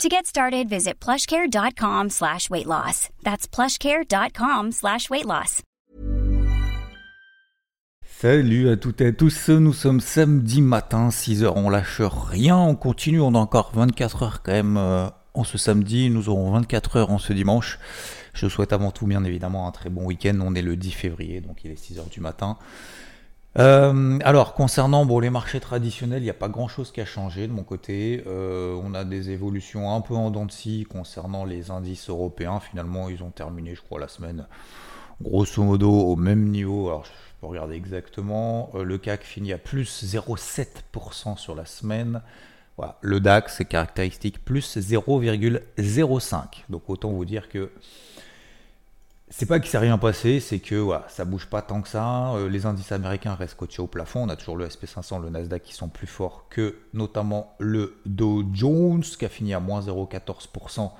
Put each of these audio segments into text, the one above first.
To get started, visit plushcare.com slash weight loss. That's plushcare.com slash weight loss. Salut à toutes et à tous, nous sommes samedi matin, 6h, on lâche rien, on continue, on a encore 24 heures quand même euh, en ce samedi, nous aurons 24 heures en ce dimanche. Je souhaite avant tout bien évidemment un très bon week-end, on est le 10 février, donc il est 6h du matin. Euh, alors, concernant bon, les marchés traditionnels, il n'y a pas grand-chose qui a changé de mon côté. Euh, on a des évolutions un peu en dents de scie concernant les indices européens. Finalement, ils ont terminé, je crois, la semaine grosso modo au même niveau. Alors, je peux regarder exactement. Euh, le CAC finit à plus 0,7% sur la semaine. Voilà. Le DAX, c'est caractéristique, plus 0,05. Donc, autant vous dire que c'est pas qu'il s'est rien passé, c'est que voilà, ça bouge pas tant que ça. Euh, les indices américains restent coachés au plafond. On a toujours le SP500, le Nasdaq qui sont plus forts que notamment le Dow Jones qui a fini à moins 0,14%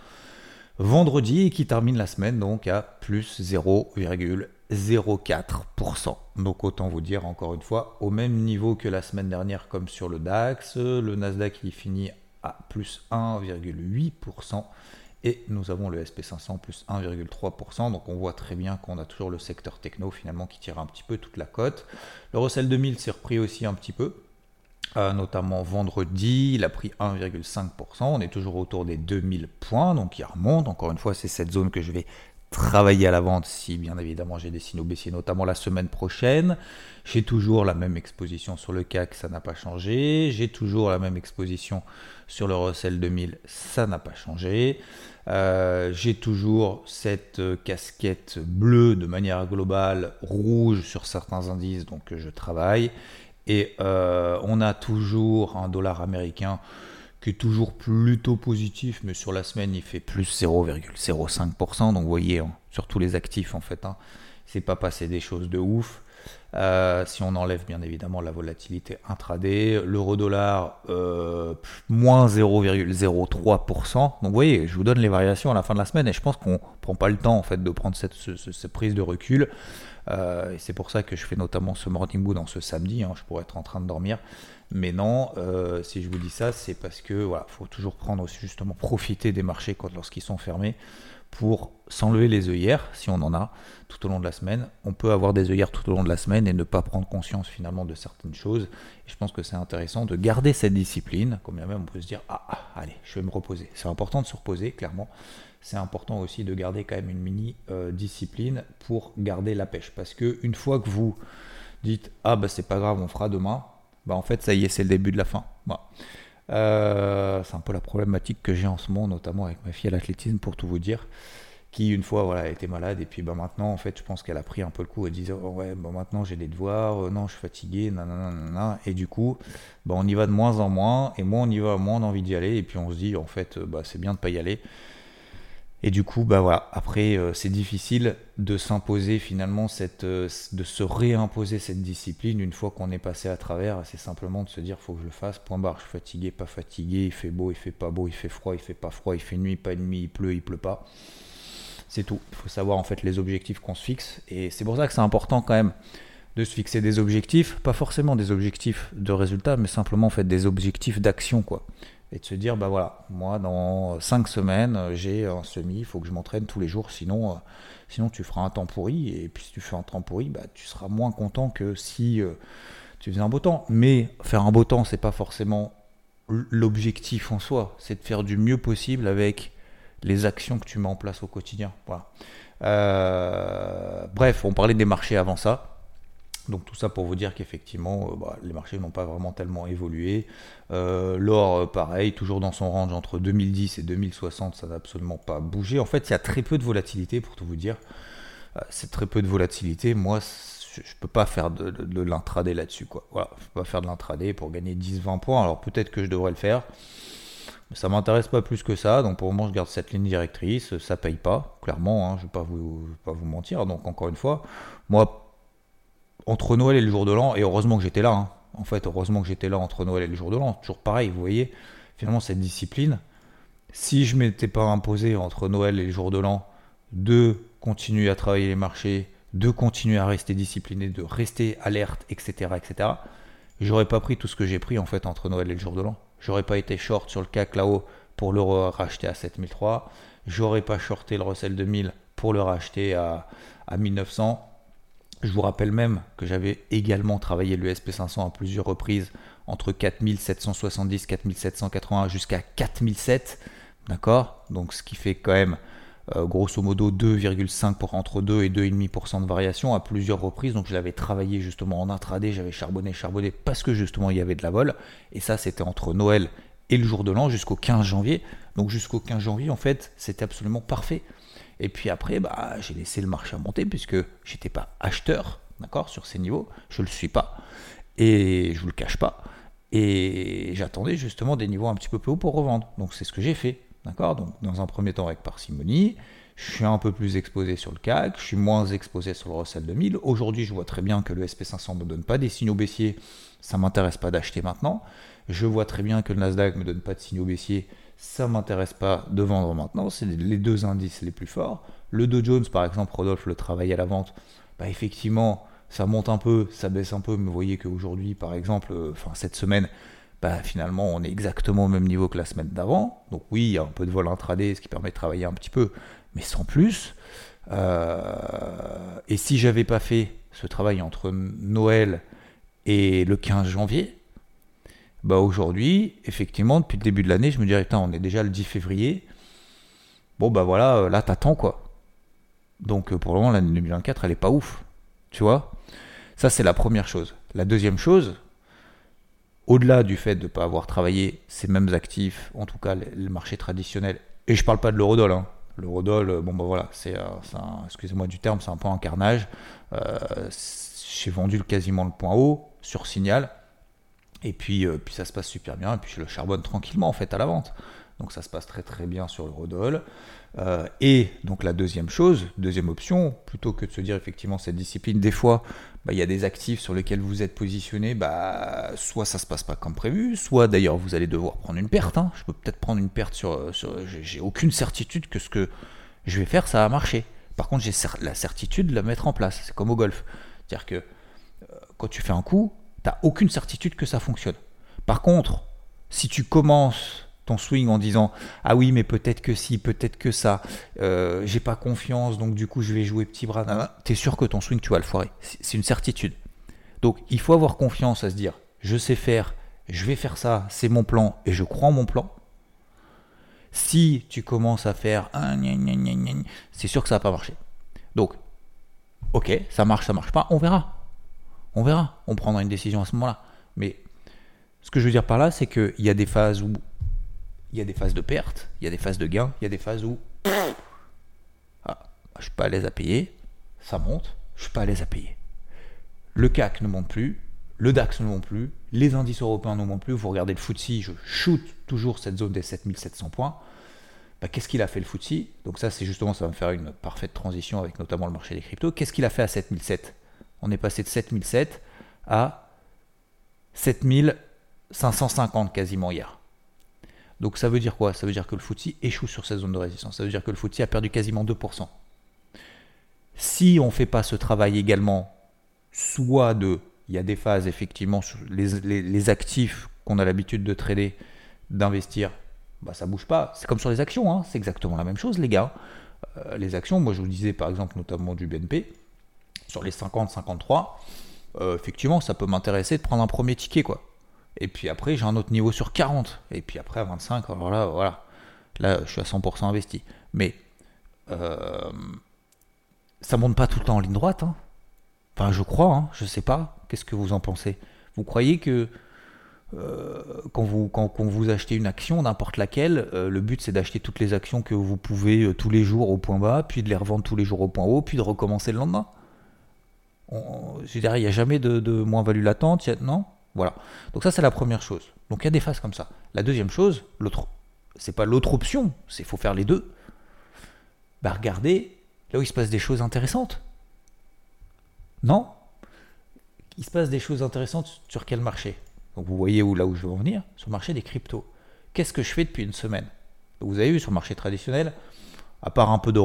vendredi et qui termine la semaine donc à plus 0,04%. Donc autant vous dire encore une fois au même niveau que la semaine dernière comme sur le DAX. Le Nasdaq qui finit à plus 1,8%. Et nous avons le SP500 plus 1,3%. Donc on voit très bien qu'on a toujours le secteur techno finalement qui tire un petit peu toute la cote. Le Russell 2000 s'est repris aussi un petit peu. Euh, notamment vendredi, il a pris 1,5%. On est toujours autour des 2000 points, donc il remonte. Encore une fois, c'est cette zone que je vais travailler à la vente si bien évidemment j'ai des signaux baissiers, notamment la semaine prochaine. J'ai toujours la même exposition sur le CAC, ça n'a pas changé. J'ai toujours la même exposition sur le Russell 2000, ça n'a pas changé. Euh, j'ai toujours cette euh, casquette bleue de manière globale, rouge sur certains indices, donc je travaille. Et euh, on a toujours un dollar américain qui est toujours plutôt positif, mais sur la semaine il fait plus 0,05%. Donc vous voyez, sur tous les actifs en fait, hein, c'est pas passé des choses de ouf. Euh, si on enlève bien évidemment la volatilité intraday, l'euro-dollar euh, moins 0,03%. Donc vous voyez, je vous donne les variations à la fin de la semaine et je pense qu'on prend pas le temps en fait de prendre cette, prise de recul. Euh, et c'est pour ça que je fais notamment ce morning mood dans ce samedi. Hein, je pourrais être en train de dormir. Mais non, si je vous dis ça, c'est parce que voilà, faut toujours prendre justement profiter des marchés quand lorsqu'ils sont fermés pour s'enlever les œillères, si on en a, tout au long de la semaine. On peut avoir des œillères tout au long de la semaine et ne pas prendre conscience finalement de certaines choses. Et je pense que c'est intéressant de garder cette discipline, comme même on peut se dire, ah, ah, allez, je vais me reposer. C'est important de se reposer, clairement. C'est important aussi de garder quand même une mini euh, discipline pour garder la pêche. Parce que une fois que vous dites, ah bah c'est pas grave, on fera demain, bah en fait ça y est, c'est le début de la fin. Euh, c'est un peu la problématique que j'ai en ce moment, notamment avec ma fille à l'athlétisme, pour tout vous dire, qui une fois voilà, était malade, et puis bah, maintenant, en fait, je pense qu'elle a pris un peu le coup, elle disait, oh, ouais, bah, maintenant j'ai des devoirs, euh, non, je suis fatigué, nanana, et du coup, bah, on y va de moins en moins, et moins on y va, moins on a envie d'y aller, et puis on se dit, en fait, bah, c'est bien de pas y aller. Et du coup, bah voilà, après, euh, c'est difficile de s'imposer finalement, cette, euh, de se réimposer cette discipline une fois qu'on est passé à travers. C'est simplement de se dire, faut que je le fasse, point barre, je suis fatigué, pas fatigué, il fait beau, il fait pas beau, il fait froid, il fait pas froid, il fait nuit, pas nuit, il pleut, il pleut pas. C'est tout. Il faut savoir en fait les objectifs qu'on se fixe. Et c'est pour ça que c'est important quand même de se fixer des objectifs, pas forcément des objectifs de résultats, mais simplement en des objectifs d'action quoi. Et de se dire bah voilà moi dans 5 semaines j'ai un semi il faut que je m'entraîne tous les jours sinon euh, sinon tu feras un temps pourri et puis si tu fais un temps pourri bah tu seras moins content que si euh, tu faisais un beau temps. Mais faire un beau temps c'est pas forcément l'objectif en soi. C'est de faire du mieux possible avec les actions que tu mets en place au quotidien. Voilà. Euh, bref on parlait des marchés avant ça donc tout ça pour vous dire qu'effectivement, euh, bah, les marchés n'ont pas vraiment tellement évolué. Euh, l'or, euh, pareil, toujours dans son range entre 2010 et 2060, ça n'a absolument pas bougé. En fait, il y a très peu de volatilité, pour tout vous dire. c'est très peu de volatilité. Moi, je ne peux pas faire de, l'intraday là-dessus. Voilà, je peux pas faire de l'intraday pour gagner 10-20 points. Alors peut-être que je devrais le faire. Ça m'intéresse pas plus que ça, donc pour le moment je garde cette ligne directrice, ça paye pas, clairement, hein, je vous, vais pas vous mentir. Donc encore une fois, moi, entre Noël et le jour de l'an, et heureusement que j'étais là, hein, en fait, heureusement que j'étais là entre Noël et le jour de l'an, toujours pareil, vous voyez, finalement cette discipline, si je m'étais pas imposé entre Noël et le jour de l'an de continuer à travailler les marchés, de continuer à rester discipliné, de rester alerte, etc., etc., j'aurais pas pris tout ce que j'ai pris en fait entre Noël et le jour de l'an. J'aurais pas été short sur le CAC là-haut pour le racheter à 7003. J'aurais pas shorté le Russell 2000 pour le racheter à, à 1900. Je vous rappelle même que j'avais également travaillé le SP500 à plusieurs reprises entre 4770, 4780 jusqu'à 4007. D'accord? Donc ce qui fait quand même euh, grosso modo 2,5 pour entre 2 et 2,5% de variation à plusieurs reprises. Donc je l'avais travaillé justement en intraday, j'avais charbonné, charbonné parce que justement il y avait de la vol. Et ça c'était entre Noël et le jour de l'an jusqu'au 15 janvier. Donc jusqu'au 15 janvier en fait c'était absolument parfait. Et puis après bah, j'ai laissé le marché monter puisque j'étais pas acheteur, d'accord, sur ces niveaux. Je le suis pas. Et je vous le cache pas. Et j'attendais justement des niveaux un petit peu plus hauts pour revendre. Donc c'est ce que j'ai fait. D'accord Donc, dans un premier temps, avec parcimonie, je suis un peu plus exposé sur le CAC, je suis moins exposé sur le Russell 2000. Aujourd'hui, je vois très bien que le SP500 ne me donne pas des signaux baissiers, ça ne m'intéresse pas d'acheter maintenant. Je vois très bien que le Nasdaq ne me donne pas de signaux baissiers, ça m'intéresse pas de vendre maintenant. C'est les deux indices les plus forts. Le Dow Jones, par exemple, Rodolphe le travail à la vente, bah effectivement, ça monte un peu, ça baisse un peu, mais vous voyez qu'aujourd'hui, par exemple, euh, enfin cette semaine, bah, finalement on est exactement au même niveau que la semaine d'avant. Donc oui, il y a un peu de vol intraday, ce qui permet de travailler un petit peu, mais sans plus. Euh, et si j'avais pas fait ce travail entre Noël et le 15 janvier, bah aujourd'hui, effectivement, depuis le début de l'année, je me dirais, on est déjà le 10 février. Bon, bah voilà, euh, là, t'attends quoi. Donc euh, pour le moment, l'année 2024, elle est pas ouf. Tu vois? Ça, c'est la première chose. La deuxième chose, au-delà du fait de ne pas avoir travaillé ces mêmes actifs, en tout cas le marché traditionnel, et je parle pas de l'eurodoll, hein. l'eurodoll, euh, bon ben voilà, c'est, excusez-moi du terme, c'est un peu un carnage. J'ai vendu quasiment le point haut sur signal, et puis, puis ça se passe super bien, et puis je le charbonne tranquillement en fait à la vente. Donc ça se passe très très bien sur l'eurodoll. et donc la deuxième chose, deuxième option, plutôt que de se dire effectivement cette discipline, des fois bah, il y a des actifs sur lesquels vous êtes positionné, bah, soit ça se passe pas comme prévu, soit d'ailleurs vous allez devoir prendre une perte. Hein. Je peux peut-être prendre une perte sur. sur j'ai aucune certitude que ce que je vais faire, ça va marcher. Par contre, j'ai la certitude de la mettre en place. C'est comme au golf. C'est-à-dire que euh, quand tu fais un coup, tu n'as aucune certitude que ça fonctionne. Par contre, si tu commences ton swing en disant ah oui mais peut-être que si peut-être que ça euh, j'ai pas confiance donc du coup je vais jouer petit bras t'es sûr que ton swing tu vas le foirer. C'est une certitude. Donc il faut avoir confiance à se dire je sais faire je vais faire ça c'est mon plan et je crois en mon plan si tu commences à faire c'est sûr que ça va pas marcher. Donc ok ça marche ça marche pas on verra on verra on prendra une décision à ce moment là mais ce que je veux dire par là c'est qu'il y a des phases où il y a des phases de perte, il y a des phases de gain, il y a des phases où ah, je suis pas à l'aise à payer, ça monte, je suis pas à l'aise à payer. Le CAC ne monte plus, le DAX ne monte plus, les indices européens ne montent plus. Vous regardez le FTSE, je shoot toujours cette zone des 7700 points. Bah, qu'est-ce qu'il a fait le FTSE Donc ça, c'est justement, ça va me faire une parfaite transition avec notamment le marché des cryptos. Qu'est-ce qu'il a fait à 7007 On est passé de 7007 à 7550 quasiment hier. Donc ça veut dire quoi? Ça veut dire que le FTSE échoue sur cette zone de résistance. Ça veut dire que le FTSE a perdu quasiment 2%. Si on ne fait pas ce travail également, soit de, il y a des phases effectivement les, actifs qu'on a l'habitude de trader, d'investir, bah ça bouge pas. C'est comme sur les actions, hein. c'est exactement la même chose les gars. Euh, les actions, moi je vous disais par exemple notamment du BNP, sur les 50-53, euh, effectivement ça peut m'intéresser de prendre un premier ticket quoi. Et puis après, j'ai un autre niveau sur 40. Et puis après, à 25, alors là, voilà. Là, je suis à 100% investi. Mais euh, ça monte pas tout le temps en ligne droite. Hein. Enfin, je crois, hein, je sais pas. Qu'est-ce que vous en pensez? Vous croyez que euh, quand, vous, achetez une action, n'importe laquelle, euh, le but c'est d'acheter toutes les actions que vous pouvez tous les jours au point bas, puis de les revendre tous les jours au point haut, puis de recommencer le lendemain? Il n'y a jamais de, moins-value latente, non? Voilà. Donc ça, c'est la première chose. Donc il y a des phases comme ça. La deuxième chose, l'autre c'est pas l'autre option, c'est faut faire les deux. Bah regardez là où il se passe des choses intéressantes. Non? Il se passe des choses intéressantes sur quel marché? Donc vous voyez où là où je veux en venir Sur le marché des cryptos. Qu'est-ce que je fais depuis une semaine? Vous avez vu sur le marché traditionnel, à part un peu de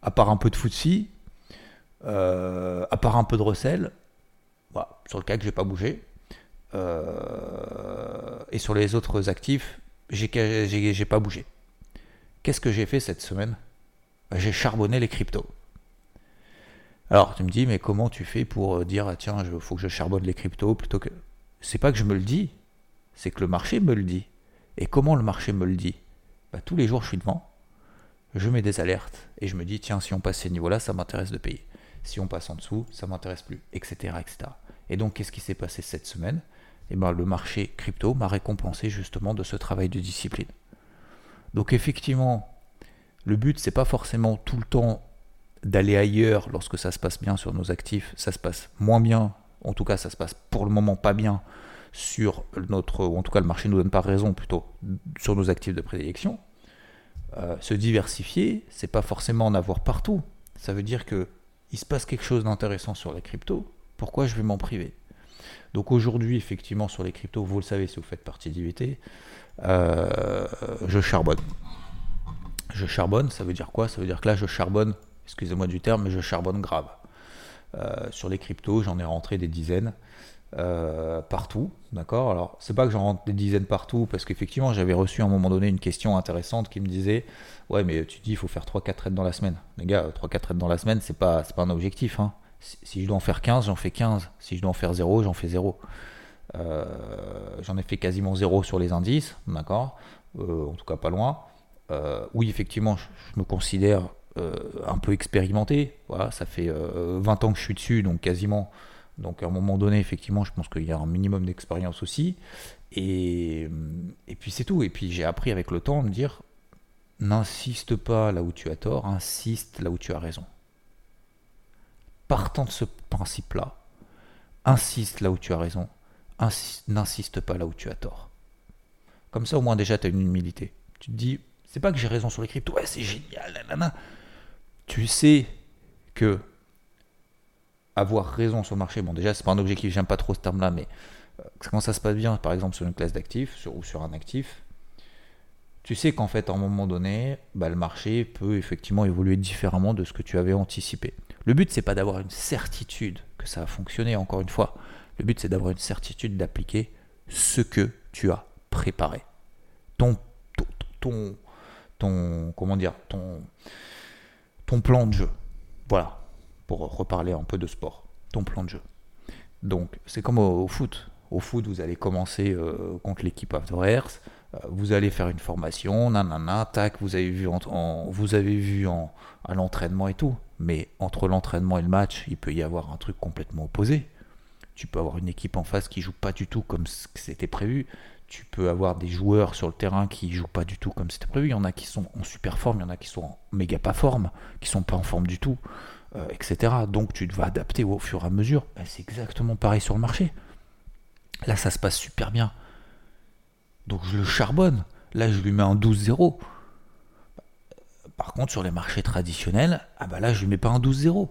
à part un peu de Footsie, euh, à part un peu de recel, sur le CAC, je n'ai pas bougé. Euh, et sur les autres actifs, j'ai pas bougé. Qu'est-ce que j'ai fait cette semaine? Bah, J'ai charbonné les cryptos. Alors tu me dis, mais comment tu fais pour euh, dire, ah, tiens, il faut que je charbonne les cryptos plutôt que... C'est pas que je me le dis, c'est que le marché me le dit. Et comment le marché me le dit? Bah, Tous les jours, je suis devant, je mets des alertes et je me dis, tiens, si on passe ces niveaux-là, ça m'intéresse de payer. Si on passe en dessous, ça m'intéresse plus, etc.. Et donc, qu'est-ce qui s'est passé cette semaine? Eh ben, le marché crypto m'a récompensé justement de ce travail de discipline. Donc, effectivement, le but, c'est pas forcément tout le temps d'aller ailleurs lorsque ça se passe bien sur nos actifs. Ça se passe moins bien, en tout cas, ça se passe pour le moment pas bien sur notre, en tout cas, le marché ne nous donne pas raison plutôt sur nos actifs de prédilection. Euh, se diversifier, c'est pas forcément en avoir partout. Ça veut dire que il se passe quelque chose d'intéressant sur les cryptos, pourquoi je vais m'en priver? Donc aujourd'hui, effectivement, sur les cryptos, vous le savez si vous faites partie d'IVT, euh, je charbonne. Je charbonne, ça veut dire quoi? Ça veut dire que là, je charbonne, excusez-moi du terme, mais je charbonne grave. Euh, sur les cryptos, j'en ai rentré des dizaines. Euh, partout, d'accord? Alors, c'est pas que j'en rentre des dizaines partout, parce qu'effectivement, j'avais reçu à un moment donné une question intéressante qui me disait Ouais, mais tu dis, il faut faire 3-4 trades dans la semaine. Les gars, 3-4 trades dans la semaine, c'est pas, pas un objectif. Hein. Si, je dois en faire 15, j'en fais 15. Si je dois en faire 0, j'en fais 0. Euh, j'en ai fait quasiment 0 sur les indices, d'accord? Euh, En tout cas, pas loin. oui, effectivement, je, me considère un peu expérimenté. Voilà, ça fait 20 ans que je suis dessus, donc quasiment donc à un moment donné, effectivement, je pense qu'il y a un minimum d'expérience aussi. Et, et puis c'est tout. Et puis j'ai appris avec le temps de dire, n'insiste pas là où tu as tort, insiste là où tu as raison. Partant de ce principe-là, insiste là où tu as raison, n'insiste pas là où tu as tort. Comme ça, au moins déjà, tu as une humilité. Tu te dis, c'est pas que j'ai raison sur les cryptos, ouais, c'est génial, nanana. Tu sais que avoir raison sur le marché, bon déjà c'est pas un objectif, j'aime pas trop ce terme-là, mais euh, quand ça se passe bien, par exemple sur une classe d'actifs ou sur un actif, tu sais qu'en fait à un moment donné, bah, le marché peut effectivement évoluer différemment de ce que tu avais anticipé. Le but c'est pas d'avoir une certitude que ça a fonctionné, encore une fois. Le but c'est d'avoir une certitude d'appliquer ce que tu as préparé. Ton, ton, ton, ton comment dire, ton, ton plan de jeu. Voilà, reparler un peu de sport, ton plan de jeu. Donc, c'est comme au, foot. Au foot, vous allez commencer euh, contre l'équipe adverse, euh, vous allez faire une formation, nanana, tac, vous avez vu, en, vous avez vu en, à l'entraînement et tout. Mais entre l'entraînement et le match, il peut y avoir un truc complètement opposé. Tu peux avoir une équipe en face qui joue pas du tout comme c'était prévu. Tu peux avoir des joueurs sur le terrain qui jouent pas du tout comme c'était prévu. Il y en a qui sont en super forme, il y en a qui sont en méga pas forme, qui sont pas en forme du tout. Euh, etc. Donc tu vas adapter au fur et à mesure. C'est exactement pareil sur le marché. Là, ça se passe super bien. Donc je le charbonne. Là, je lui mets un 12-0. Par contre, sur les marchés traditionnels, ah bah là, je lui mets pas un 12-0.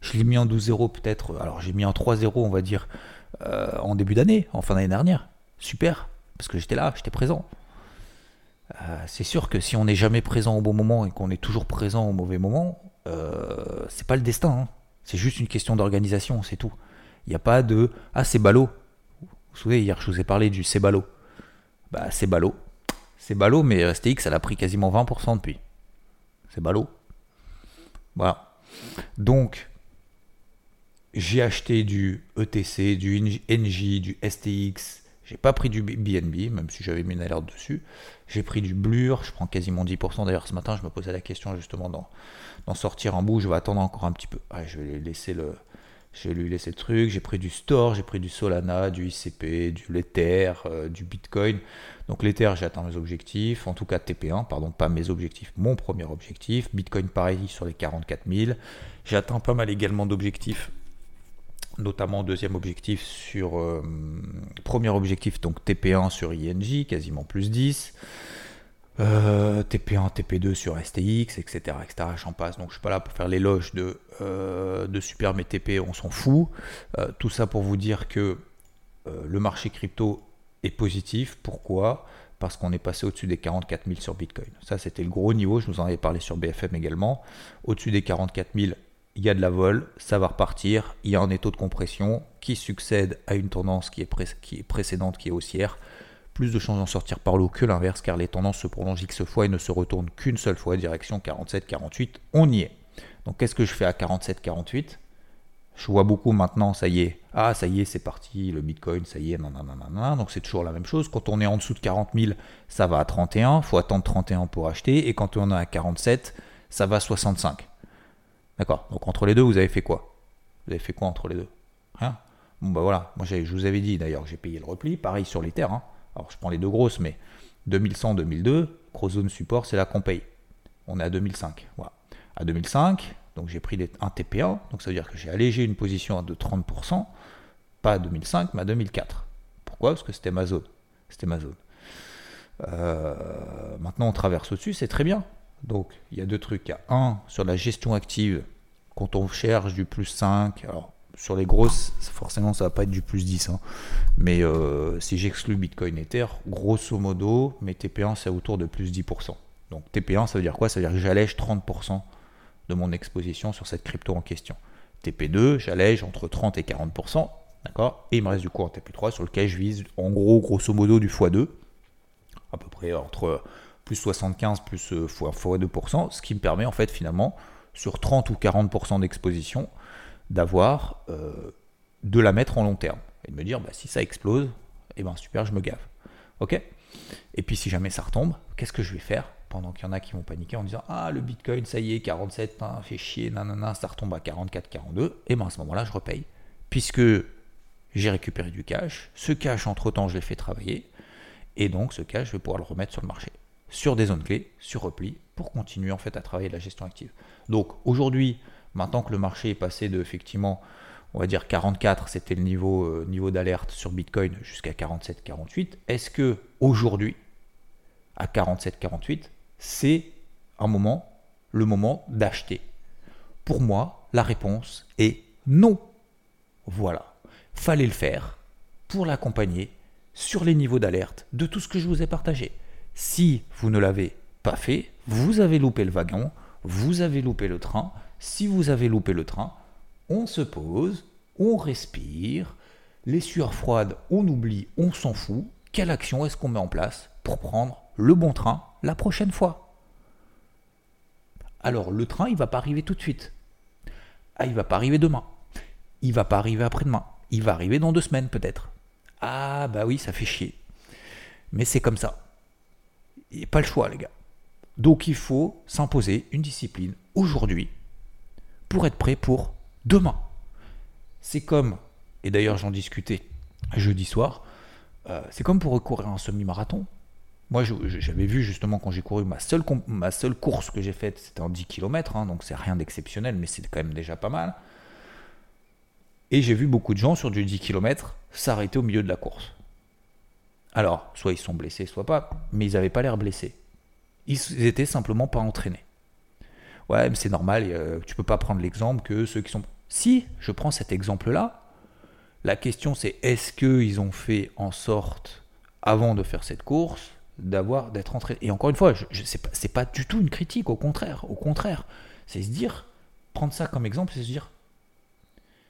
Je l'ai mis en 12-0 peut-être. Alors j'ai mis un 3-0, on va dire, euh, en début d'année, en fin d'année dernière. Super, parce que j'étais là, j'étais présent. Euh, c'est sûr que si on n'est jamais présent au bon moment et qu'on est toujours présent au mauvais moment, euh, c'est pas le destin. Hein. C'est juste une question d'organisation, c'est tout. Il n'y a pas de Ah, c'est ballot. Vous vous souvenez, hier, je vous ai parlé du c'est ballot. Bah, c'est ballot. C'est ballot, mais STX, elle a pris quasiment 20% depuis. C'est ballot. Voilà. Donc, j'ai acheté du ETC, du NJ, du STX. Pas pris du BNB, même si j'avais mis une alerte dessus. J'ai pris du Blur, je prends quasiment 10%. D'ailleurs, ce matin, je me posais la question justement d'en sortir un bout. Je vais attendre encore un petit peu. je vais laisser le. Je vais lui laisser le truc. J'ai pris du Store, j'ai pris du Solana, du ICP, du Lether, euh, du Bitcoin. Donc l'Ether, j'ai atteint mes objectifs. En tout cas, TP1, pardon, pas mes objectifs, mon premier objectif. Bitcoin, pareil, sur les 44 000. J'ai atteint pas mal également d'objectifs notamment deuxième objectif sur euh, premier objectif donc TP1 sur INJ quasiment plus 10 TP1 TP2 sur STX etc etc j'en passe. Donc je suis pas là pour faire l'éloge de, euh, de super mais TP on s'en fout. Euh, tout ça pour vous dire que le marché crypto est positif. Pourquoi? Parce qu'on est passé au-dessus des 44 000 sur Bitcoin. Ça c'était le gros niveau. Je vous en avais parlé sur BFM également. Au-dessus des 44 000 il y a de la vol, ça va repartir, il y a un étau de compression qui succède à une tendance qui est, précédente, qui est haussière. Plus de chances d'en sortir par l'eau que l'inverse, car les tendances se prolongent X fois et ne se retournent qu'une seule fois, direction 47-48, on y est. Donc qu'est-ce que je fais à 47-48 Je vois beaucoup maintenant, ça y est, ah ça y est, c'est parti, le Bitcoin, ça y est, non, donc c'est toujours la même chose. Quand on est en dessous de 40 000, ça va à 31, il faut attendre 31 pour acheter, et quand on est à 47, ça va à 65. D'accord. Donc entre les deux, vous avez fait quoi? Vous avez fait quoi entre les deux? Rien Bon bah voilà, moi je vous avais dit d'ailleurs que j'ai payé le repli, pareil sur les terres. Hein. Alors je prends les deux grosses, mais 2100, 2002, grosse zone support, c'est là qu'on paye. On est à 2005. Voilà. À 2005, donc j'ai pris un TPA, donc ça veut dire que j'ai allégé une position de 30%, pas à 2005, mais à 2004. Pourquoi? Parce que c'était ma zone. C'était ma zone. Euh, maintenant on traverse au-dessus, c'est très bien. Donc, il y a deux trucs. Il y a un, sur la gestion active, quand on cherche du plus 5, alors sur les grosses, forcément, ça va pas être du plus 10. Hein. mais euh, si j'exclus Bitcoin Ether, grosso modo, mes TP1, c'est autour de plus 10%. Donc, TP1, ça veut dire quoi? Ça veut dire que j'allège 30% de mon exposition sur cette crypto en question. TP2, j'allège entre 30 et 40%. D'accord? Et il me reste du coup un TP3 sur lequel je vise en gros, grosso modo, du x2. À peu près entre plus 75 plus euh, fois, fois 2%, ce qui me permet en fait finalement sur 30 ou 40% d'exposition d'avoir euh, de la mettre en long terme et de me dire bah, si ça explose, et eh ben super, je me gave. Ok? Et puis si jamais ça retombe, qu'est-ce que je vais faire pendant qu'il y en a qui vont paniquer en disant ah le Bitcoin ça y est 47 hein, fait chier nanana ça retombe à 44 42 et ben à ce moment-là je repaye. Puisque j'ai récupéré du cash, ce cash entre temps je l'ai fait travailler. Et donc ce cash je vais pouvoir le remettre sur le marché sur des zones clés, sur repli, pour continuer en fait à travailler la gestion active. Donc aujourd'hui, maintenant que le marché est passé de effectivement, on va dire 44, c'était le niveau, euh, niveau d'alerte sur Bitcoin jusqu'à 47, 48, est-ce que aujourd'hui, à 47, 48, c'est un moment, le moment d'acheter? Pour moi, la réponse est non. Voilà, fallait le faire pour l'accompagner sur les niveaux d'alerte de tout ce que je vous ai partagé. Si vous ne l'avez pas fait, vous avez loupé le wagon, vous avez loupé le train. Si vous avez loupé le train, on se pose, on respire, les sueurs froides, on oublie, on s'en fout. Quelle action est-ce qu'on met en place pour prendre le bon train la prochaine fois? Alors le train, il va pas arriver tout de suite. Ah, il va pas arriver demain. Il va pas arriver après-demain. Il va arriver dans deux semaines peut-être. Ah bah oui, ça fait chier. Mais c'est comme ça. Il n'y a pas le choix, les gars. Donc il faut s'imposer une discipline aujourd'hui pour être prêt pour demain. C'est comme, et d'ailleurs j'en discutais jeudi soir, euh, c'est comme pour recourir à un semi-marathon. Moi j'avais vu justement quand j'ai couru ma seule, ma seule course que j'ai faite, c'était en 10 km, hein, donc c'est rien d'exceptionnel, mais c'est quand même déjà pas mal. Et j'ai vu beaucoup de gens sur du 10 km s'arrêter au milieu de la course. Alors, soit ils sont blessés, soit pas, mais ils n'avaient pas l'air blessés. Ils étaient simplement pas entraînés. Ouais, mais c'est normal, tu peux pas prendre l'exemple que ceux qui sont. Si je prends cet exemple-là, la question c'est est-ce qu'ils ont fait en sorte, avant de faire cette course, d'avoir d'être entraînés? Et encore une fois, je, je c'est pas, du tout une critique, au contraire, au contraire, c'est se dire, prendre ça comme exemple, c'est se dire,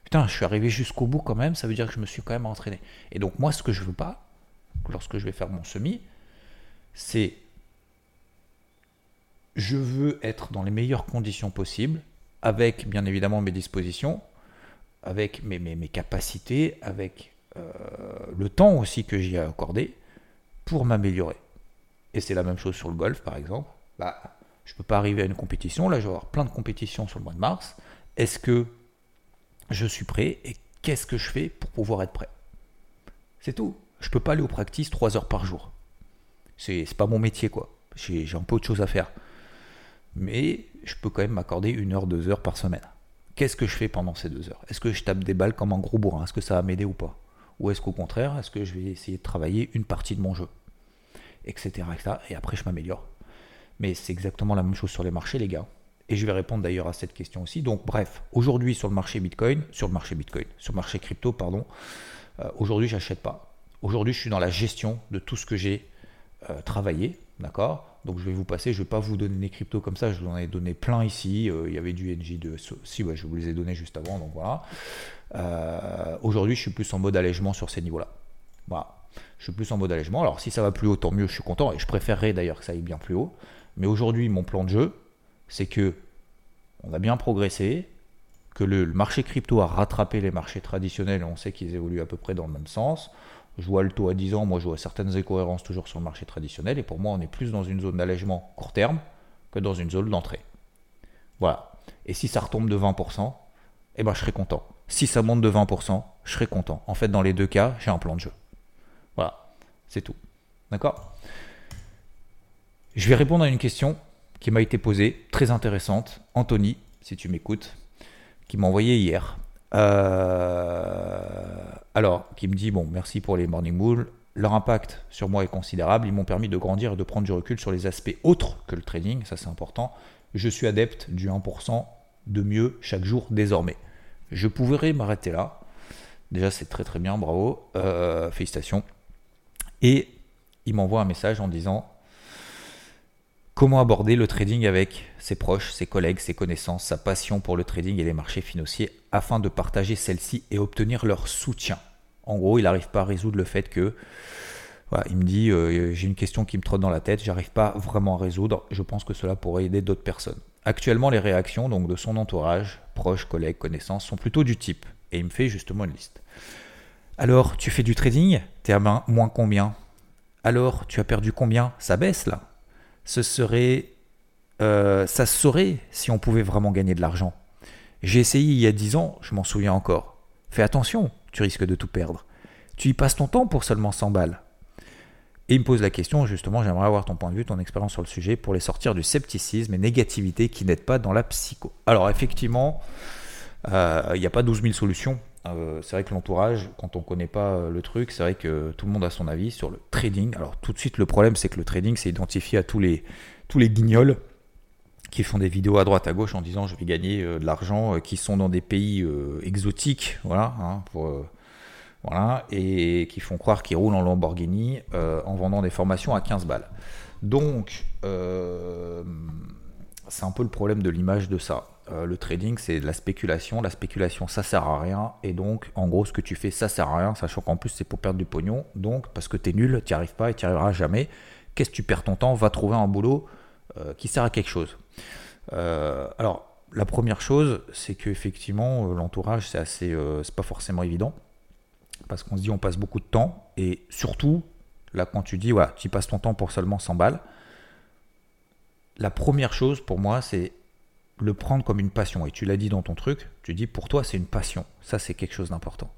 putain, je suis arrivé jusqu'au bout quand même, ça veut dire que je me suis quand même entraîné. Et donc moi, ce que je veux pas, lorsque je vais faire mon semi, c'est je veux être dans les meilleures conditions possibles, avec bien évidemment mes dispositions, avec mes, capacités, avec euh, le temps aussi que j'y ai accordé pour m'améliorer. Et c'est la même chose sur le golf par exemple. Bah, je ne peux pas arriver à une compétition, là je vais avoir plein de compétitions sur le mois de mars. Est-ce que je suis prêt et qu'est-ce que je fais pour pouvoir être prêt? C'est tout je peux pas aller au practice 3 heures par jour. C'est pas mon métier, quoi. J'ai un peu autre chose à faire. Mais je peux quand même m'accorder une heure, deux heures par semaine. Qu'est-ce que je fais pendant ces deux heures? Est-ce que je tape des balles comme un gros bourrin? Est-ce que ça va m'aider ou pas? Ou est-ce qu'au contraire, est-ce que je vais essayer de travailler une partie de mon jeu? Etc. et après, je m'améliore. Mais c'est exactement la même chose sur les marchés, les gars. Et je vais répondre d'ailleurs à cette question aussi. Donc, bref, aujourd'hui sur le marché Bitcoin, sur le marché Bitcoin, sur le marché crypto, pardon, euh, aujourd'hui, j'achète pas. Aujourd'hui, je suis dans la gestion de tout ce que j'ai euh, travaillé, d'accord? Donc, je vais vous passer, je vais pas vous donner des cryptos comme ça, je vous en ai donné plein ici. Euh, il y avait du NJ2, si, ouais, je vous les ai donnés juste avant, donc voilà. aujourd'hui, je suis plus en mode allègement sur ces niveaux-là. Voilà. Je suis plus en mode allègement. Alors, si ça va plus haut, tant mieux, je suis content. Et je préférerais d'ailleurs que ça aille bien plus haut. Mais aujourd'hui, mon plan de jeu, c'est que on a bien progressé, que le, marché crypto a rattrapé les marchés traditionnels on sait qu'ils évoluent à peu près dans le même sens. Je vois le taux à 10 ans, moi je vois certaines incohérences toujours sur le marché traditionnel et pour moi on est plus dans une zone d'allègement court terme que dans une zone d'entrée. Voilà. Et si ça retombe de 20%, eh ben je serai content. Si ça monte de 20%, je serai content. En fait, dans les deux cas, j'ai un plan de jeu. Voilà, c'est tout. D'accord? Je vais répondre à une question qui m'a été posée, très intéressante. Anthony, si tu m'écoutes, qui m'a envoyé hier. Euh, alors, qui me dit bon, merci pour les morning bulls. Leur impact sur moi est considérable. Ils m'ont permis de grandir et de prendre du recul sur les aspects autres que le trading. Ça, c'est important. Je suis adepte du 1% de mieux chaque jour désormais. Je pourrais m'arrêter là. Déjà, c'est très très bien. Bravo. Euh, félicitations. Et il m'envoie un message en disant Comment aborder le trading avec ses proches, ses collègues, ses connaissances, sa passion pour le trading et les marchés financiers afin de partager celle-ci et obtenir leur soutien En gros, il n'arrive pas à résoudre le fait que. il me dit euh, j'ai une question qui me trotte dans la tête, j'arrive pas vraiment à résoudre. Je pense que cela pourrait aider d'autres personnes. Actuellement, les réactions donc de son entourage, proches, collègues, connaissances, sont plutôt du type. Et il me fait justement une liste. Alors, tu fais du trading? T'es à moins combien? Alors, tu as perdu combien? Ça baisse là ce serait, euh, ça se saurait si on pouvait vraiment gagner de l'argent. J'ai essayé il y a 10 ans, je m'en souviens encore. Fais attention, tu risques de tout perdre. Tu y passes ton temps pour seulement 100 balles. Et il me pose la question, justement, j'aimerais avoir ton point de vue, ton expérience sur le sujet, pour les sortir du scepticisme et négativité qui n'aident pas dans la psycho. Alors effectivement, euh, il n'y a pas 12 000 solutions. Euh, c'est vrai que l'entourage, quand on ne connaît pas euh, le truc, c'est vrai que tout le monde a son avis sur le trading. Alors tout de suite, le problème, c'est que le trading, c'est identifié à tous les, tous les guignols qui font des vidéos à droite à gauche en disant je vais gagner euh, de l'argent, qui sont dans des pays exotiques, voilà, hein, voilà, et qui font croire qu'ils roulent en Lamborghini en vendant des formations à 15 balles. Donc, c'est un peu le problème de l'image de ça. Euh, le trading, c'est de la spéculation. La spéculation, ça sert à rien. Et donc, en gros, ce que tu fais, ça sert à rien, sachant qu'en plus, c'est pour perdre du pognon. Donc, parce que tu es nul, tu n'y arrives pas et tu n'y arriveras jamais. Qu'est-ce que tu perds ton temps? Va trouver un boulot euh, qui sert à quelque chose. Euh, alors, la première chose, c'est qu'effectivement, l'entourage, c'est assez, c'est pas forcément évident. Parce qu'on se dit, on passe beaucoup de temps. Et surtout, là, quand tu dis, voilà, tu passes ton temps pour seulement 100 balles. La première chose pour moi, c'est le prendre comme une passion. Et tu l'as dit dans ton truc, tu dis pour toi c'est une passion. Ça c'est quelque chose d'important.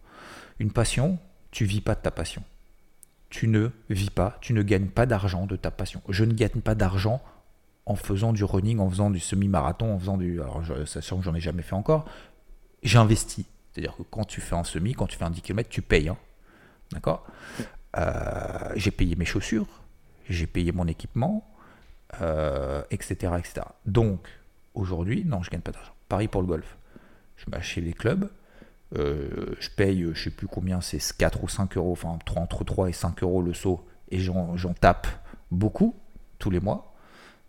Une passion, tu vis pas de ta passion. Tu ne vis pas, tu ne gagnes pas d'argent de ta passion. Je ne gagne pas d'argent en faisant du running, en faisant du semi-marathon, en faisant du... Alors sachant que j'en ai jamais fait encore, j'investis. C'est-à-dire que quand tu fais un semi, quand tu fais un 10 km, tu payes. Hein. D'accord? Euh, J'ai payé mes chaussures, j'ai payé mon équipement, euh, etc., etc. Donc, Aujourd'hui, non, je gagne pas d'argent. Paris pour le golf. Je m'achète les clubs. Euh, je paye, je sais plus combien, c'est 4 ou 5 euros, enfin entre 3 et 5 euros le saut, et j'en tape beaucoup tous les mois.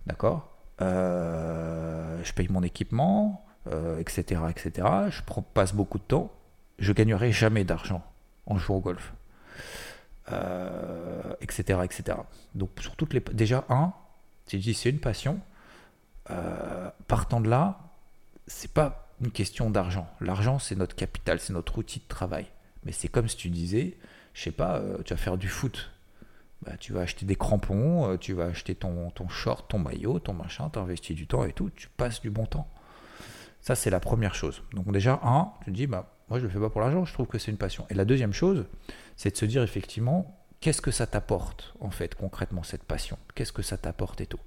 D'accord? Euh, Je paye mon équipement, etc., euh, etc. Je passe beaucoup de temps. Je gagnerai jamais d'argent en jouant au golf. etc., etc. Donc, sur toutes les. Déjà, un, c'est une passion. Euh, partant de là, c'est pas une question d'argent. L'argent, c'est notre capital, c'est notre outil de travail. Mais c'est comme si tu disais, je sais pas, euh, tu vas faire du foot. Bah, tu vas acheter des crampons, euh, tu vas acheter ton, ton short, ton maillot, ton machin, tu investis du temps et tout, tu passes du bon temps. Ça, c'est la première chose. Donc déjà, un, tu te dis, bah, moi, je le fais pas pour l'argent, je trouve que c'est une passion. Et la deuxième chose, c'est de se dire effectivement, qu'est-ce que ça t'apporte, en fait, concrètement, cette passion? Qu'est-ce que ça t'apporte et tout?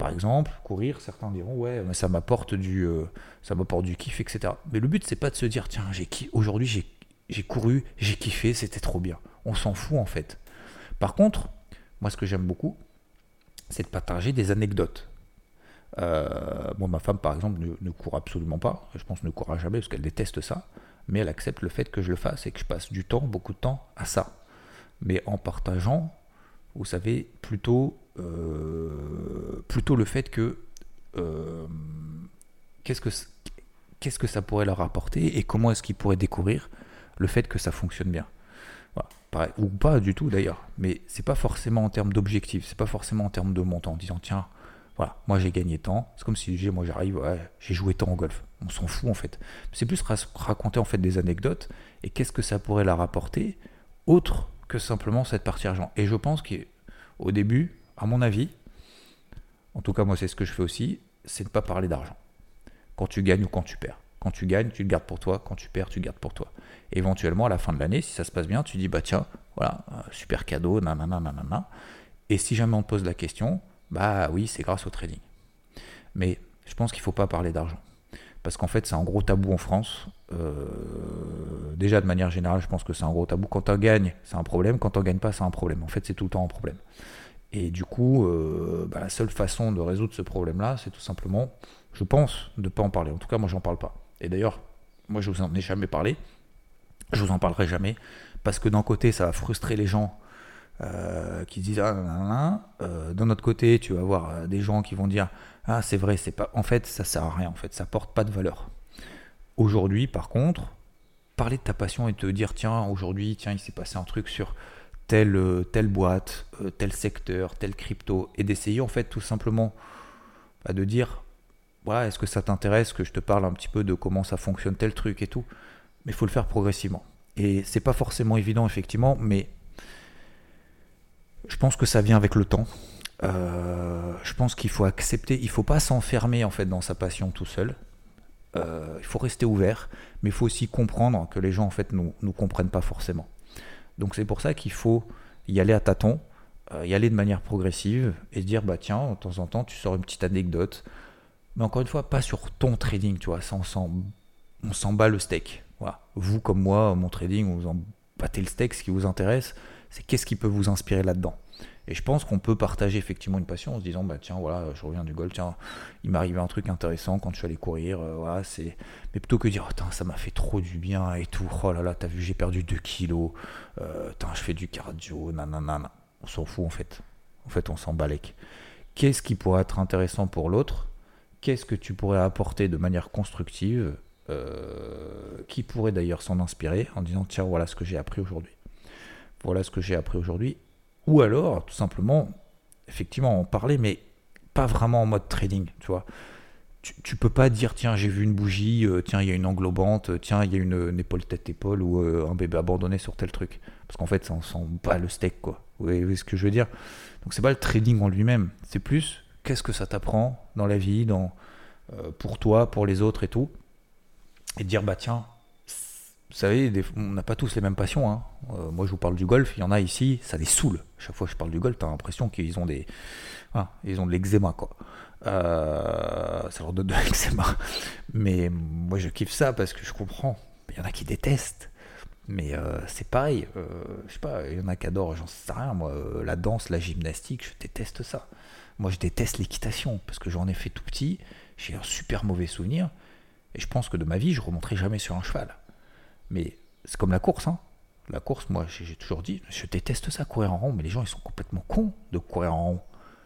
Par exemple, courir, certains diront ouais, ça m'apporte du, euh, ça m'apporte du kiff, etc. Mais le but c'est pas de se dire tiens, j'ai aujourd'hui j'ai, couru, j'ai kiffé, c'était trop bien. On s'en fout en fait. Par contre, moi ce que j'aime beaucoup, c'est de partager des anecdotes. Euh, moi, ma femme, par exemple, ne, court absolument pas. Je pense ne courra jamais parce qu'elle déteste ça. Mais elle accepte le fait que je le fasse et que je passe du temps, beaucoup de temps, à ça. Mais en partageant, vous savez, plutôt euh, plutôt le fait que euh, qu'est-ce que qu'est-ce que ça pourrait leur apporter et comment est-ce qu'ils pourraient découvrir le fait que ça fonctionne bien. ou pas du tout d'ailleurs, mais c'est pas forcément en termes d'objectifs, c'est pas forcément en termes de montant, en disant tiens, voilà, moi j'ai gagné tant, c'est comme si moi j'arrive, j'ai joué tant au golf, on s'en fout en fait. C'est plus raconter en fait des anecdotes et qu'est-ce que ça pourrait leur apporter autre que simplement cette partie argent. Et je pense qu'au début, à mon avis, en tout cas moi c'est ce que je fais aussi, c'est ne pas parler d'argent. Quand tu gagnes ou quand tu perds. Quand tu gagnes, tu le gardes pour toi. Quand tu perds, tu le gardes pour toi. éventuellement, à la fin de l'année, si ça se passe bien, tu dis bah tiens, voilà, super cadeau, nanana, nanana. Et si jamais on te pose la question, bah oui, c'est grâce au trading. Mais je pense qu'il ne faut pas parler d'argent. Parce qu'en fait, c'est un gros tabou en France. Euh, déjà, de manière générale, je pense que c'est un gros tabou. Quand tu gagnes, c'est un problème. Quand tu gagnes pas, c'est un problème. En fait, c'est tout le temps un problème. Et du coup, euh, bah, la seule façon de résoudre ce problème-là, c'est tout simplement, je pense, de ne pas en parler. En tout cas, moi, j'en parle pas. Et d'ailleurs, moi, je vous en ai jamais parlé. Je vous en parlerai jamais. Parce que d'un côté, ça va frustrer les gens euh, qui disent ah, nan, euh, D'un autre côté, tu vas avoir des gens qui vont dire Ah, c'est vrai, c'est pas. En fait, ça sert à rien. En fait, ça porte pas de valeur. Aujourd'hui, par contre, parler de ta passion et te dire Tiens, aujourd'hui, tiens, il s'est passé un truc sur telle, euh, telle boîte, euh, tel secteur, tel crypto, et d'essayer en fait tout simplement bah, de dire, est-ce que ça t'intéresse que je te parle un petit peu de comment ça fonctionne tel truc et tout, mais il faut le faire progressivement. Et c'est pas forcément évident effectivement, mais je pense que ça vient avec le temps. Euh, je pense qu'il faut accepter, il faut pas s'enfermer en fait dans sa passion tout seul. il faut rester ouvert, mais il faut aussi comprendre que les gens en fait nous, nous comprennent pas forcément. Donc c'est pour ça qu'il faut y aller à tâtons, euh, y aller de manière progressive et se dire bah tiens, de temps en temps tu sors une petite anecdote. Mais encore une fois, pas sur ton trading, tu vois, on s'en, bat le steak. Voilà. Vous comme moi, mon trading, vous en battez le steak, ce qui vous intéresse, c'est qu'est-ce qui peut vous inspirer là-dedans. Et je pense qu'on peut partager effectivement une passion en se disant bah tiens voilà je reviens du golf tiens il m'est arrivé un truc intéressant quand je suis allé courir euh, voilà c'est mais plutôt que dire oh, ça m'a fait trop du bien et tout oh là là t'as vu j'ai perdu 2 kilos euh, je fais du cardio nanana on s'en fout en fait. En fait on s'en balèque qu'est-ce qui pourrait être intéressant pour l'autre? Qu'est-ce que tu pourrais apporter de manière constructive euh, qui pourrait d'ailleurs s'en inspirer en disant tiens voilà ce que j'ai appris aujourd'hui? Voilà ce que j'ai appris aujourd'hui ou alors, tout simplement, effectivement, en parler, mais pas vraiment en mode trading, tu vois. Tu, peux pas dire, tiens, j'ai vu une bougie, euh, tiens, il y a une englobante, tiens, il y a une, épaule tête-épaule ou euh, un bébé abandonné sur tel truc. Parce qu'en fait, ça ne sent pas le steak, quoi. Vous voyez, ce que je veux dire? Donc, c'est pas le trading en lui-même, c'est plus qu'est-ce que ça t'apprend dans la vie, dans, euh, pour toi, pour les autres et tout? Et dire, bah tiens, vous savez, on n'a pas tous les mêmes passions. Hein. Euh, moi, je vous parle du golf, il y en a ici, ça les saoule. Chaque fois que je parle du golf, tu as l'impression qu'ils ont des, ils ont de l'eczéma, quoi. Euh, ça leur donne de l'eczéma. Mais moi, je kiffe ça parce que je comprends. Il y en a qui détestent. Mais euh, c'est pareil. je sais pas, il y en a qui adorent, j'en sais rien. Moi, la danse, la gymnastique, je déteste ça. Moi, je déteste l'équitation parce que j'en ai fait tout petit. J'ai un super mauvais souvenir. Et je pense que de ma vie, je remonterai jamais sur un cheval. Mais c'est comme la course. Hein. La course, moi, j'ai toujours dit, je déteste ça, courir en rond, mais les gens, ils sont complètement cons de courir en rond.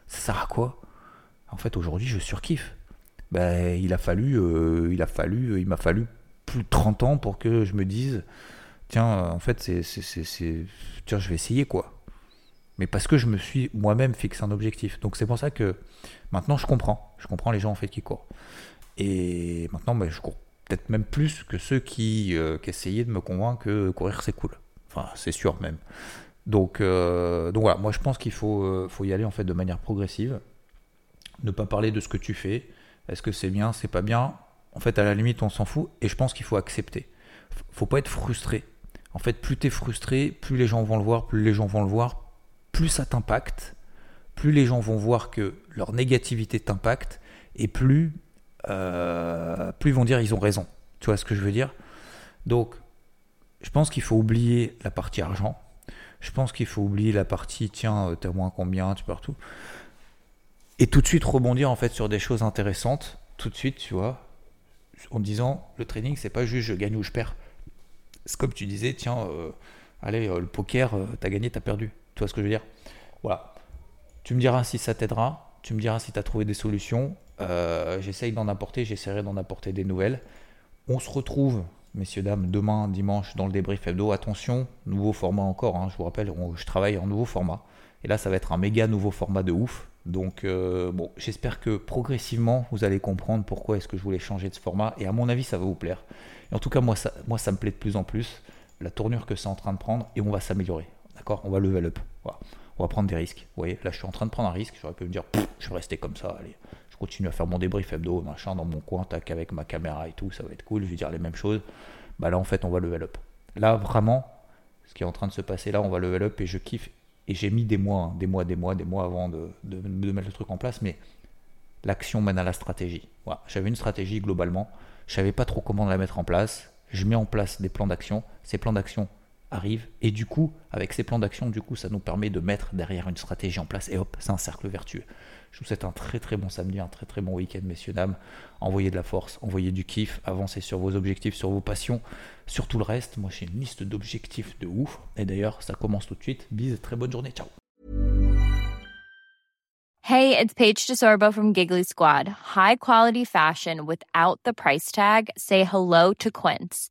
Ça sert à quoi? En fait, aujourd'hui, je surkiffe. Ben, il a fallu, euh, il a fallu, il m'a fallu plus de 30 ans pour que je me dise, tiens, en fait, c'est, tiens, je vais essayer quoi. Mais parce que je me suis moi-même fixé un objectif. Donc c'est pour ça que maintenant je comprends. Je comprends les gens en fait qui courent. Et maintenant, ben, je cours peut-être même plus que ceux qui, euh, qui, essayaient de me convaincre que courir c'est cool. Enfin, c'est sûr même. Donc, euh, voilà, moi je pense qu'il faut, euh, faut y aller en fait de manière progressive. Ne pas parler de ce que tu fais. Est-ce que c'est bien, c'est pas bien? En fait, à la limite, on s'en fout. Et je pense qu'il faut accepter. Faut pas être frustré. En fait, plus tu es frustré, plus les gens vont le voir, plus les gens vont le voir, plus ça t'impacte, plus les gens vont voir que leur négativité t'impacte, et plus, euh, plus ils vont dire ils ont raison. Tu vois ce que je veux dire? Donc, je pense qu'il faut oublier la partie argent. Je pense qu'il faut oublier la partie tiens, euh, t'as moins combien, tu perds tout. Et tout de suite rebondir en fait sur des choses intéressantes, tout de suite, tu vois, en disant le trading, c'est pas juste je gagne ou je perds. C'est comme tu disais, tiens, euh, allez, le poker, t'as gagné, t'as perdu. Tu vois ce que je veux dire? Voilà. Tu me diras si ça t'aidera, tu me diras si tu as trouvé des solutions. Euh, j'essaye d'en apporter, j'essaierai d'en apporter des nouvelles. On se retrouve, messieurs, dames, demain, dimanche, dans le débrief hebdo. Attention, nouveau format encore, hein, je vous rappelle, je travaille en nouveau format. Et là, ça va être un méga nouveau format de ouf. Donc, euh, bon, j'espère que progressivement, vous allez comprendre pourquoi est-ce que je voulais changer de ce format. Et à mon avis, ça va vous plaire. Et en tout cas, moi, ça, moi, ça me plaît de plus en plus, la tournure que c'est en train de prendre, et on va s'améliorer. D'accord? On va level up. Voilà on va prendre des risques. Vous voyez, là je suis en train de prendre un risque, j'aurais pu me dire, je vais rester comme ça, allez, je continue à faire mon débrief hebdo, machin, dans mon coin, tac, avec ma caméra et tout, ça va être cool, je vais dire les mêmes choses. Bah là en fait on va level up. Là vraiment, ce qui est en train de se passer là, on va level up et je kiffe. Et j'ai mis des mois, hein, des mois, des mois, des mois avant de, mettre le truc en place, mais l'action mène à la stratégie. J'avais une stratégie globalement, je savais pas trop comment la mettre en place, je mets en place des plans d'action, ces plans d'action arrive. Et du coup, avec ces plans d'action, du coup, ça nous permet de mettre derrière une stratégie en place. Et hop, c'est un cercle vertueux. Je vous souhaite un très très bon samedi, un très très bon week-end, messieurs, dames. Envoyez de la force, envoyez du kiff, avancez sur vos objectifs, sur vos passions, sur tout le reste. Moi, j'ai une liste d'objectifs de ouf. Et d'ailleurs, ça commence tout de suite. Bise, très bonne journée. Ciao. Hey, it's Paige DeSorbo from Giggly Squad. High quality fashion without the price tag. Say hello to Quince.